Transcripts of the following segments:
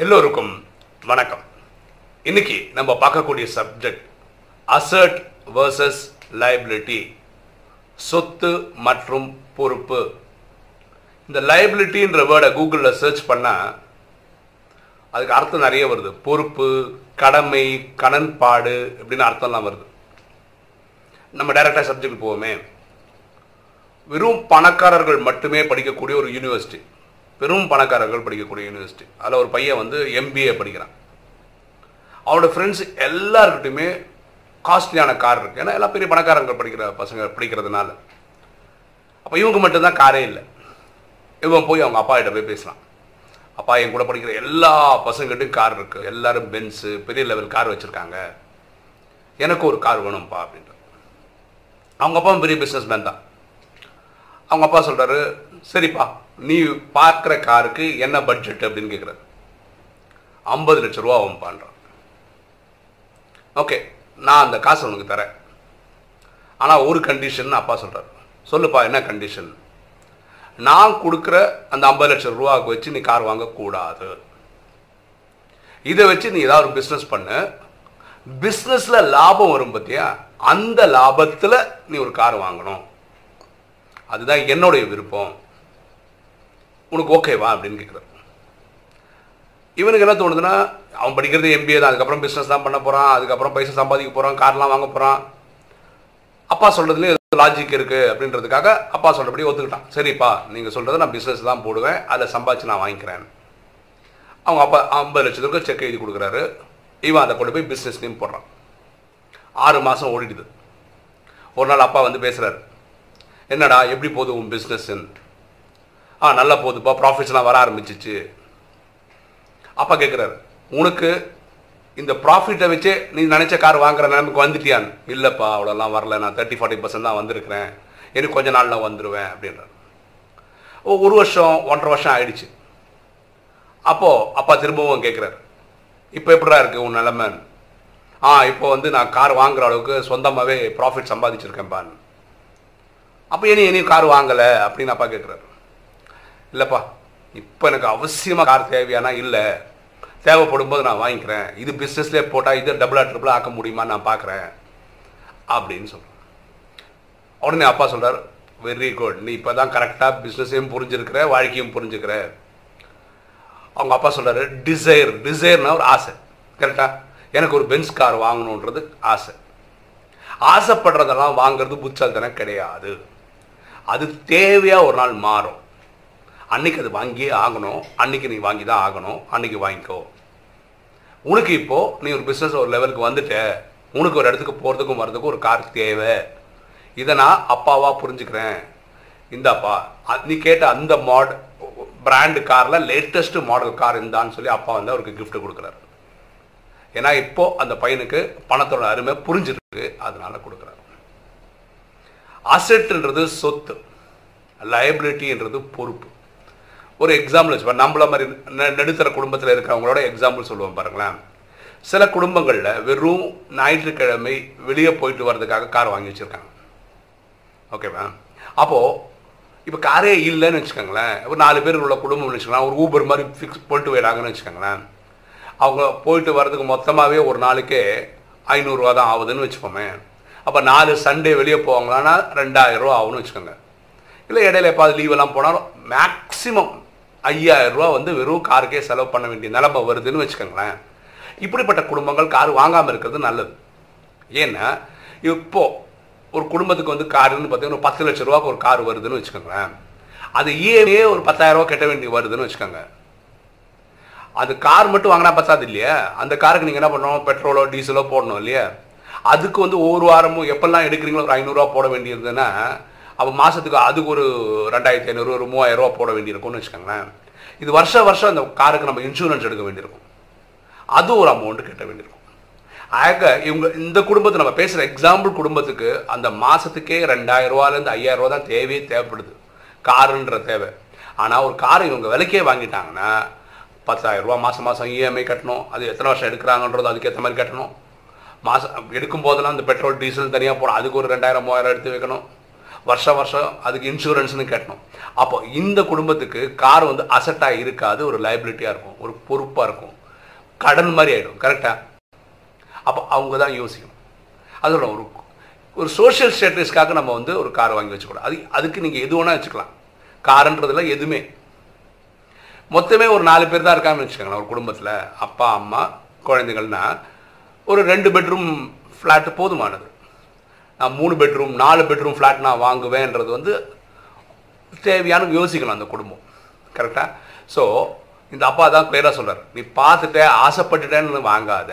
எல்லோருக்கும் வணக்கம். இன்னைக்கு நம்ம பார்க்கக்கூடிய சப்ஜெக்ட் அசர்ட் வர்சஸ் லைபிலிட்டி சொத்து மற்றும் பொறுப்பு. இந்த லைபிலிட்டின்ற வேர்டை கூகுளில் சர்ச் பண்ணால் அதுக்கு அர்த்தம் நிறைய வருது. பொறுப்பு கடமை கடன்பாடு இப்படின்னு அர்த்தம்லாம் வருது. நம்ம டைரக்டாக சப்ஜெக்ட் போவோமே. வெறும் பணக்காரர்கள் மட்டுமே படிக்கக்கூடிய ஒரு யூனிவர்சிட்டி பெரும் பணக்காரர்கள் படிக்கக்கூடிய யூனிவர்சிட்டி அதில் ஒரு பையன் வந்து எம்பிஏ படிக்கிறான். அவனோட ஃப்ரெண்ட்ஸ் எல்லாருக்கிட்டையுமே காஸ்ட்லியான கார் இருக்குது ஏன்னா எல்லாம் பெரிய பணக்காரங்கள் படிக்கிற பசங்க படிக்கிறதுனால. அப்போ இவங்க மட்டும்தான் காரே இல்லை. இவன் போய் அவங்க அப்பா கிட்ட போய் பேசலாம் அப்பா என் கூட படிக்கிற எல்லா பசங்ககிட்டையும் கார் இருக்குது எல்லாரும் பென்ஸு பெரிய லெவல் கார் வச்சுருக்காங்க. எனக்கு ஒரு கார் வேணும்ப்பா அப்படின்ற அவங்க அப்பாவும் பெரிய பிஸ்னஸ் மேன் தான். அவங்க அப்பா சொல்கிறாரு சரிப்பா நீ பார்க்குற காருக்கு என்ன பட்ஜெட் அப்படின்னு கேட்குறாரு ஐம்பது லட்ச ரூபா அவன் பண்ணுறான் ஓகே நான் அந்த காசை உனக்கு தரேன். ஆனால் ஒரு கண்டிஷன் அப்பா சொல்கிறார் சொல்லுப்பா என்ன கண்டிஷன் நான் கொடுக்குற அந்த ஐம்பது லட்சம் ரூபாவுக்கு வச்சு நீ கார் வாங்கக்கூடாது. இதை வச்சு நீ ஏதாவது ஒரு பிஸ்னஸ் பண்ணு. பிஸ்னஸில் லாபம் வரும் பார்த்தியா அந்த லாபத்தில் நீ ஒரு கார் வாங்கணும். அதுதான் என்னுடைய விருப்பம். உனக்கு ஓகேவா அப்படின்னு கேட்குறான் இவனுக்கு என்ன தோணுதுன்னா அவன் படிக்கிறது எம்பிஏ தான் அதுக்கப்புறம் பிஸ்னஸ் தான் பண்ண போகிறான் அதுக்கப்புறம் பைசா சம்பாதிக்க போகிறான் கார்லாம் வாங்க போகிறான் அப்பா சொல்கிறதுலேயும் லாஜிக் இருக்குது அப்படின்றதுக்காக அப்பா சொல்கிறபடி ஒத்துக்கிட்டான். சரிப்பா நீங்கள் சொல்கிறத நான் பிஸ்னஸ் தான் போடுவேன் அதை சம்பாதிச்சு நான் வாங்கிக்கிறேன். அவங்க அப்பா ஐம்பது லட்சத்துக்கு செக் எழுதி கொடுக்குறாரு. இவன் அதை கொண்டு போய் பிஸ்னஸ்லேயும் போடுறான். ஆறு மாதம் ஓடிடுது. ஒரு நாள் அப்பா வந்து பேசுகிறாரு என்னடா எப்படி போகுது உன் பிஸ்னஸ்ன்னு ஆ நல்லா போகுதுப்பா ப்ராஃபிட்ஸ்லாம் வர ஆரம்பிச்சிச்சு. அப்பா கேட்குறாரு உனக்கு இந்த ப்ராஃபிட்டை வச்சு நீ நினச்ச கார் வாங்குற நிலைமைக்கு வந்துட்டியான்னு? இல்லைப்பா அவ்வளோலாம் வரல நான் தேர்ட்டி ஃபார்ட்டி பர்சன்ட் தான் வந்திருக்கிறேன். எனக்கு கொஞ்ச நாளில் வந்துடுவேன் அப்படின்றார். ஓ ஒரு வருஷம் ஒன்றரை வருஷம் ஆயிடுச்சு. அப்போது அப்பா திரும்பவும் கேட்குறாரு இப்போ எப்படிடா இருக்குது உன் நிலமை? ஆ இப்போ வந்து நான் கார் வாங்குற அளவுக்கு சொந்தமாகவே ப்ராஃபிட் சம்பாதிச்சிருக்கேன்ப்பான்னு அப்போ இனி இனியும் கார் வாங்கலை? அப்படின்னு அப்பா கேட்குறாரு இல்லைப்பா இப்போ எனக்கு அவசியமாக கார் தேவையானா இல்லை. தேவைப்படும் போது நான் வாங்கிக்கிறேன். இது பிஸ்னஸ்லேயே போட்டால் இது டபுளாக ட்ரிபிளாக ஆக்க முடியுமா நான் பார்க்குறேன் அப்படின்னு சொல்கிறேன் உடனே அப்பா சொல்கிறார் வெரி குட் நீ இப்போ தான் கரெக்டாக பிஸ்னஸையும் புரிஞ்சிருக்கிற வாழ்க்கையும் புரிஞ்சுக்கிற. அவங்க அப்பா சொல்கிறாரு டிசைர் டிசைர்னா ஒரு ஆசை. கரெக்டாக எனக்கு ஒரு பென்ஸ் கார் வாங்கணுன்றது ஆசை. ஆசைப்படுறதெல்லாம் வாங்குறது தானே கிடையாது. அது தேவையாக ஒரு நாள் மாறும். அன்னைக்கு அது வாங்கியே ஆகணும். அன்னைக்கு நீ வாங்கி தான் ஆகணும். அன்னைக்கு வாங்கிக்கோ. உனக்கு இப்போ நீ ஒரு பிஸ்னஸ் ஒரு லெவலுக்கு வந்துட்ட. உனக்கு ஒரு இடத்துக்கு போகிறதுக்கும் வர்றதுக்கும் ஒரு கார் தேவை. இதை நான் அப்பாவா புரிஞ்சுக்கிறேன். இந்தாப்பா நீ கேட்ட அந்த மாட் பிராண்டு காரில் லேட்டஸ்ட் மாடல் கார் இருந்தான்னு சொல்லி அப்பா வந்து அவருக்கு கிஃப்ட் கொடுக்குறாரு. ஏன்னா இப்போ அந்த பையனுக்கு பணத்தோட அருமை புரிஞ்சிருக்கு. அதனால கொடுக்குறாரு. அசெட்ன்றது சொத்து. லயபிலிட்டின்றது பொறுப்பு. ஒரு எக்ஸாம்பிள் வச்சுப்பேன் நம்மள மாதிரி நடுத்தர குடும்பத்தில் இருக்கிறவங்களோட எக்ஸாம்பிள் சொல்லுவோம் பாருங்களேன். சில குடும்பங்களில் வெறும் ஞாயிற்றுக்கிழமை வெளியே போயிட்டு வர்றதுக்காக கார் வாங்கி வச்சுருக்காங்க. ஓகேவா அப்போது இப்போ காரே இல்லைன்னு வச்சுக்கோங்களேன். ஒரு நாலு பேர் உள்ள குடும்பம்னு வச்சுக்கலாம் ஒரு ஊபர் மாதிரி ஃபிக்ஸ் போயிட்டு போயிடாங்கன்னு வச்சுக்கோங்களேன். அவங்க போயிட்டு வர்றதுக்கு மொத்தமாகவே ஒரு நாளைக்கே ஐநூறுரூவா தான் ஆகுதுன்னு வச்சுப்போமே அப்போ நாலு சண்டே வெளியே போவாங்களான்னா ரெண்டாயிரம் ரூபா ஆகும்னு வச்சுக்கோங்க. இல்லை இடையில எப்பாவது லீவெல்லாம் போனாலும் மேக்ஸிமம் ஐயாயிரம் ரூபா வந்து வெறும் காருக்கே செலவு பண்ண வேண்டிய நிலைமை வருதுன்னு வச்சுக்கோங்களேன். இப்படிப்பட்ட குடும்பங்கள் கார் வாங்காமல் இருக்கிறது நல்லது. ஏன்னா இப்போ ஒரு குடும்பத்துக்கு வந்து காருன்னு பார்த்தீங்கன்னா ஒரு பத்து லட்ச ரூபாய்க்கு ஒரு கார் வருதுன்னு வச்சுக்கோங்களேன். அது இஎம்ஏ ஒரு பத்தாயிரம் ரூபா கட்ட வேண்டி வருதுன்னு வச்சுக்கோங்க. அது கார் மட்டும் வாங்கினா பத்தாது இல்லையா? அந்த காருக்கு நீங்கள் என்ன பண்ணணும்? பெட்ரோலோ டீசலோ போடணும் இல்லையா? அதுக்கு வந்து ஒவ்வொரு வாரமும் எப்பெல்லாம் எடுக்கிறீங்களோ ஒரு ஐநூறுரூவா போட வேண்டியிருந்ததுன்னா அப்போ மாதத்துக்கு அதுக்கு ஒரு ரெண்டாயிரத்தி ஐநூறு ஒரு மூவாயிரம் ரூபா போட வேண்டியிருக்கும்னு வச்சுக்கோங்களேன். இது வருஷம் வருஷம் அந்த காருக்கு நம்ம இன்சூரன்ஸ் எடுக்க வேண்டியிருக்கும். அது ஒரு அமௌண்ட் கட்ட வேண்டியிருக்கும். ஆக இவங்க இந்த குடும்பத்தை நம்ம பேசுகிற எக்ஸாம்பிள் குடும்பத்துக்கு அந்த மாதத்துக்கே ரெண்டாயிரம் ரூபாலேருந்து ஐயாயிரம் ரூபா தான் தேவையே தேவைப்படுது. காருன்ற தேவை. ஆனால் ஒரு காரை இவங்க விலைக்கே வாங்கிட்டாங்கன்னா பத்தாயிரம் ரூபா மாதம் மாதம் இஎம்ஐ கட்டணும். அது எத்தனை வருஷம் எடுக்கிறாங்கன்றது அதுக்கேற்ற மாதிரி கட்டணும். மாதம் எடுக்கும் போதெல்லாம் இந்த பெட்ரோல் டீசல் தனியாக போகணும் அதுக்கு ஒரு ரெண்டாயிரம் மூவாயிரம் எடுத்து வைக்கணும். வருஷம் வருஷம் அதுக்கு இன்சூரன்ஸ்னு கட்டணும். அப்போ இந்த குடும்பத்துக்கு கார் வந்து அசட்டாக இருக்காது ஒரு லைபிலிட்டியாக இருக்கும் ஒரு பொறுப்பாக இருக்கும். கடன் மாதிரி ஆகிடும் கரெக்டாக அப்போ அவங்க தான் யோசிக்கணும். அதோட ஒரு ஒரு சோஷியல் ஸ்டேட்டஸ்க்காக நம்ம வந்து ஒரு கார் வாங்கி வச்சுக்கூடாது அது அதுக்கு நீங்கள் எது வேணால் வச்சுக்கலாம். காருன்றதுல எதுவுமே. மொத்தமே ஒரு நாலு பேர் தான் இருக்காங்கன்னு வச்சுக்கோங்களேன் ஒரு குடும்பத்தில். அப்பா அம்மா குழந்தைகள்னா ஒரு ரெண்டு பெட்ரூம் ஃப்ளாட்டு போதுமானது. நான் மூணு பெட்ரூம் நாலு பெட்ரூம் ஃப்ளாட் நான் வாங்குவேன்றது வந்து தேவையான யோசிக்கணும் அந்த குடும்பம். கரெக்டாக ஸோ இந்த அப்பா தான் கிளியராக சொல்கிறார் நீ பார்த்துட்ட ஆசைப்பட்டுட்டேன்னு வாங்காத.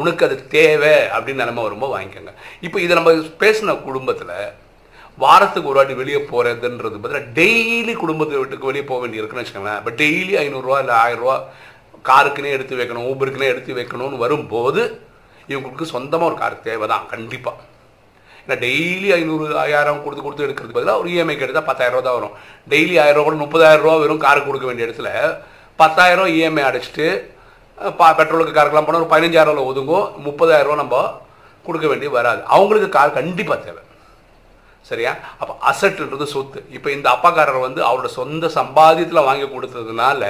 உனக்கு அது தேவை அப்படின்னு நிலைமை வரும்போது வாங்கிக்கோங்க. இப்போ இதை நம்ம பேசின குடும்பத்தில் வாரத்துக்கு ஒரு வாட்டி வெளியே போகிறதுன்றது பதிலாக டெய்லி குடும்பத்தை வீட்டுக்கு வெளியே போக வேண்டி இருக்குன்னு வச்சுக்கோங்களேன். இப்போ டெய்லி ஐநூறுரூவா இல்லை ஆயிரரூவா காருக்குன்னே எடுத்து வைக்கணும் ஊபருக்குன்னே எடுத்து வைக்கணும்னு வரும்போது இவங்களுக்கு சொந்தமாக ஒரு கார் தேவை தான் கண்டிப்பாக இந்த டெய்லி ஐநூறு ஆயிரம் கொடுத்து கொடுத்து எடுக்கிறதுக்கு பதிலாக ஒரு இஎம்ஐக்கு எடுத்தால் பத்தாயிரம் ரூபா தான் வரும். டெய்லி ஆயிரம் ரூபா கூட முப்பதாயிரம் ரூபா வெறும் காருக்கு கொடுக்க வேண்டிய இடத்துல பத்தாயிரம் இஎம்ஐ அடைச்சிட்டு பா பெட்ரோலுக்கு காருக்கெல்லாம் போனால் ஒரு பதினஞ்சாயிரம் ரூபா ஒதுங்கும் முப்பதாயிரம் ரூபா நம்ம கொடுக்க வேண்டிய வராது. அவங்களுக்கு கார் கண்டிப்பாக தேவை. சரியா? அப்போ அசட்டுன்றது சொத்து. இப்போ இந்த அப்பாக்காரர் வந்து அவரோட சொந்த சம்பாதியத்தில் வாங்கி கொடுத்ததுனால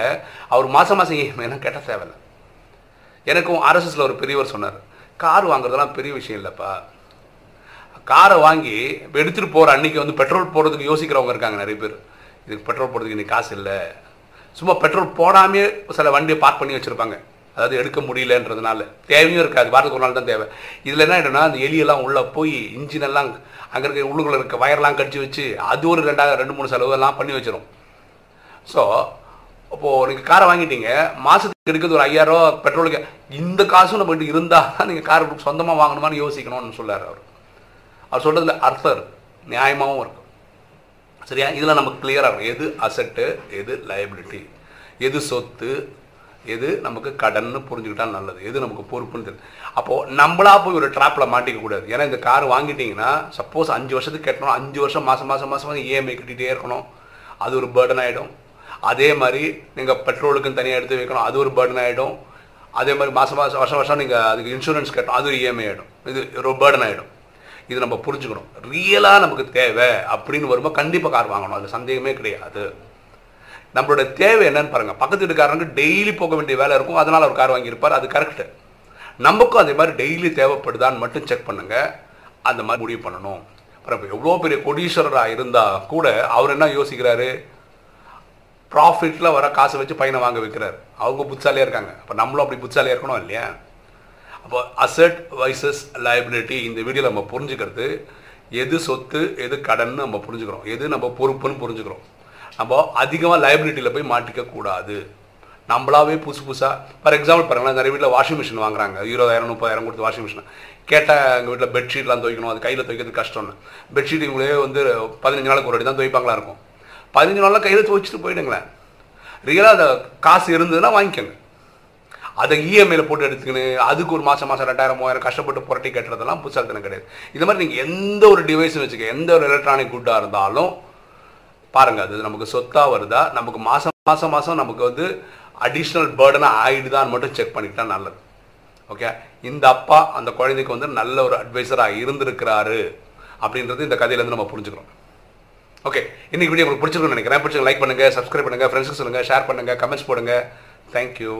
அவர் மாதம் மாதம் இஎம்ஐனா கேட்ட தேவையில்லை. எனக்கும் ஆர்எஸ்எஸில் ஒரு பெரியவர் சொன்னார் கார் வாங்குறதெல்லாம் பெரிய விஷயம் இல்லைப்பா. காரை வாங்கி இப்போ எடுத்துகிட்டு போகிற அன்னைக்கு வந்து பெட்ரோல் போடுறதுக்கு யோசிக்கிறவங்க இருக்காங்க நிறைய பேர். இதுக்கு பெட்ரோல் போடுறதுக்கு இன்னைக்கு காசு இல்லை. சும்மா பெட்ரோல் போடாமே சில வண்டியை பார்க் பண்ணி வச்சுருப்பாங்க. அதாவது எடுக்க முடியலன்றதுனால. தேவையும் இருக்காது. வாரத்துக்கு ஒரு நாள் தான் தேவை. இதில் என்ன ஆகிடும்னா அந்த எலியெல்லாம் உள்ளே போய் இன்ஜின் எல்லாம் அங்கே இருக்க உள்ளுக்குள்ள இருக்க வயர்லாம் கடிச்சு வச்சு அது ஒரு ரெண்டாவது ரெண்டு மூணு செலவெல்லாம் பண்ணி வச்சிரும். ஸோ இப்போது நீங்கள் காரை வாங்கிட்டீங்க. மாதத்துக்கு எடுக்கிறது ஒரு ஐயாயிரம் பெட்ரோலுக்கு. இந்த காசும் நம்ம கிட்ட இருந்தால் தான் நீங்கள் கார் சொந்தமாக வாங்கணுமான்னு யோசிக்கணும்னு சொல்லார் அவர். அவர் சொல்கிறதுல அர்த்தம் இருக்கு நியாயமாகவும் இருக்கும். சரியா? இதில் நமக்கு கிளியராக இருக்கும். எது அசட்டு எது லயபிலிட்டி எது சொத்து எது நமக்கு கடன்னு புரிஞ்சுக்கிட்டால் நல்லது. எது நமக்கு பொறுப்புன்னு தெரியும் அப்போது நம்மளா போய் ஒரு ட்ராப்பில் மாட்டிக்க கூடாது. ஏன்னா இந்த கார் வாங்கிட்டீங்கன்னா சப்போஸ் அஞ்சு வருஷத்துக்கு கட்டணும். அஞ்சு வருஷம் மாதம் மாதம் மாதம் இஎம்ஐ கட்டிகிட்டே இருக்கணும். அது ஒரு பேர்டன் ஆகிடும் அதே மாதிரி நீங்கள் பெட்ரோலுக்குன்னு தனியாக எடுத்து வைக்கணும். அது ஒரு பேர்டன் ஆகிடும் அதே மாதிரி மாதம் மாதம் வருஷம் வருஷம் நீங்கள் அதுக்கு இன்சூரன்ஸ் கட்டணும். அது ஒரு இஎம்ஐ ஆகிடும் இது ஒரு பேர்டன் ஆகிடும் இது நம்ம புரிஞ்சுக்கணும். ரியலாக நமக்கு தேவை அப்படின்னு வரும்போது கண்டிப்பாக கார் வாங்கணும். அது சந்தேகமே கிடையாது. நம்மளோட தேவை என்னன்னு பாருங்கள் பக்கத்து வீட்டுக்காரங்க டெய்லி போக வேண்டிய வேலை இருக்கும். அதனால் அவர் கார் வாங்கியிருப்பார். அது கரெக்டு நமக்கும் அதே மாதிரி டெய்லி தேவைப்படுதான்னு மட்டும் செக் பண்ணுங்கள் அந்த மாதிரி முடிவு பண்ணணும். அப்புறம் எவ்வளோ பெரிய கொடீஸ்வரராக இருந்தால் கூட அவர் என்ன யோசிக்கிறாரு? ப்ராஃபிட்டில் வர காசை வச்சு பையனை வாங்க வைக்கிறார். அவங்க புத்தாலியாக இருக்காங்க. அப்போ நம்மளும் அப்படி புத்தாலியாக இருக்கணும் இல்லையா? அப்போ அசட் வைசஸ் லைபிலிட்டி இந்த வீடியோவில் நம்ம புரிஞ்சுக்கிறது எது சொத்து எது கடன் நம்ம புரிஞ்சுக்கிறோம். எது நம்ம பொறுப்புன்னு புரிஞ்சுக்கிறோம். நம்ம அதிகமாக லைபிலிட்டியில் போய் மாட்டிக்க கூடாது. நம்மளாவே புதுசு புதுசாக ஃபார் எக்ஸாம்பிள் பாருங்களேன் நிறைய வீட்டில் வாஷிங் மிஷின் வாங்குறாங்க. இருபதாயிரம் முப்பதாயிரம் கொடுத்து வாஷிங் மிஷின் கேட்டால் எங்கள் வீட்டில் பெட்ஷீட்லாம் துவைக்கணும் அது கையில் துவைக்கிறது கஷ்டம்னு. பெட்ஷீட் இவங்களே வந்து பதினஞ்சு நாளுக்கு ஒரு தான் துவைப்பாங்களா இருக்கும். பதினஞ்சு நாளில் கையில் துவைச்சிட்டு போயிடுங்களேன். ரியலாக அந்த காசு இருந்ததுன்னா வாங்கிக்கோங்க. அதை இஎம்ஐயில் போட்டு எடுத்துக்கின்னு அதுக்கு ஒரு மாதம் மாதம் ரெண்டாயிரம் மூவாயிரம் கஷ்டப்பட்டு புரட்டி கட்டுறதெல்லாம் புதுசாக கிடையாது. இது மாதிரி நீங்கள் எந்த ஒரு டிவைஸும் வச்சுக்க எந்த ஒரு எலக்ட்ரானிக் குட்டாக இருந்தாலும் பாருங்கள் அது நமக்கு சொத்தாக வருதா நமக்கு மாதம் மாதம் மாதம் நமக்கு வந்து அடிஷ்னல் பேர்டனாக ஆகிடுதான்னு மட்டும் செக் பண்ணிக்கிட்டா நல்லது. ஓகே இந்த அப்பா அந்த குழந்தைக்கு வந்து நல்ல ஒரு அட்வைசராக இருந்திருக்கிறாரு அப்படின்றது இந்த கதையிலேருந்து நம்ம புரிஞ்சுக்கிறோம். ஓகே இன்னைக்கு வீடியோ உங்களுக்கு பிடிச்சிருக்குன்னு நினைக்கிறேன். பிடிச்சி லைக் பண்ணுங்கள் சப்ஸ்கிரைப் பண்ணுங்கள் ஃப்ரெண்ட்ஸுக்கு சொல்லுங்கள் ஷேர் பண்ணுங்கள் கமெண்ட்ஸ் போடுங்க. தேங்க்யூ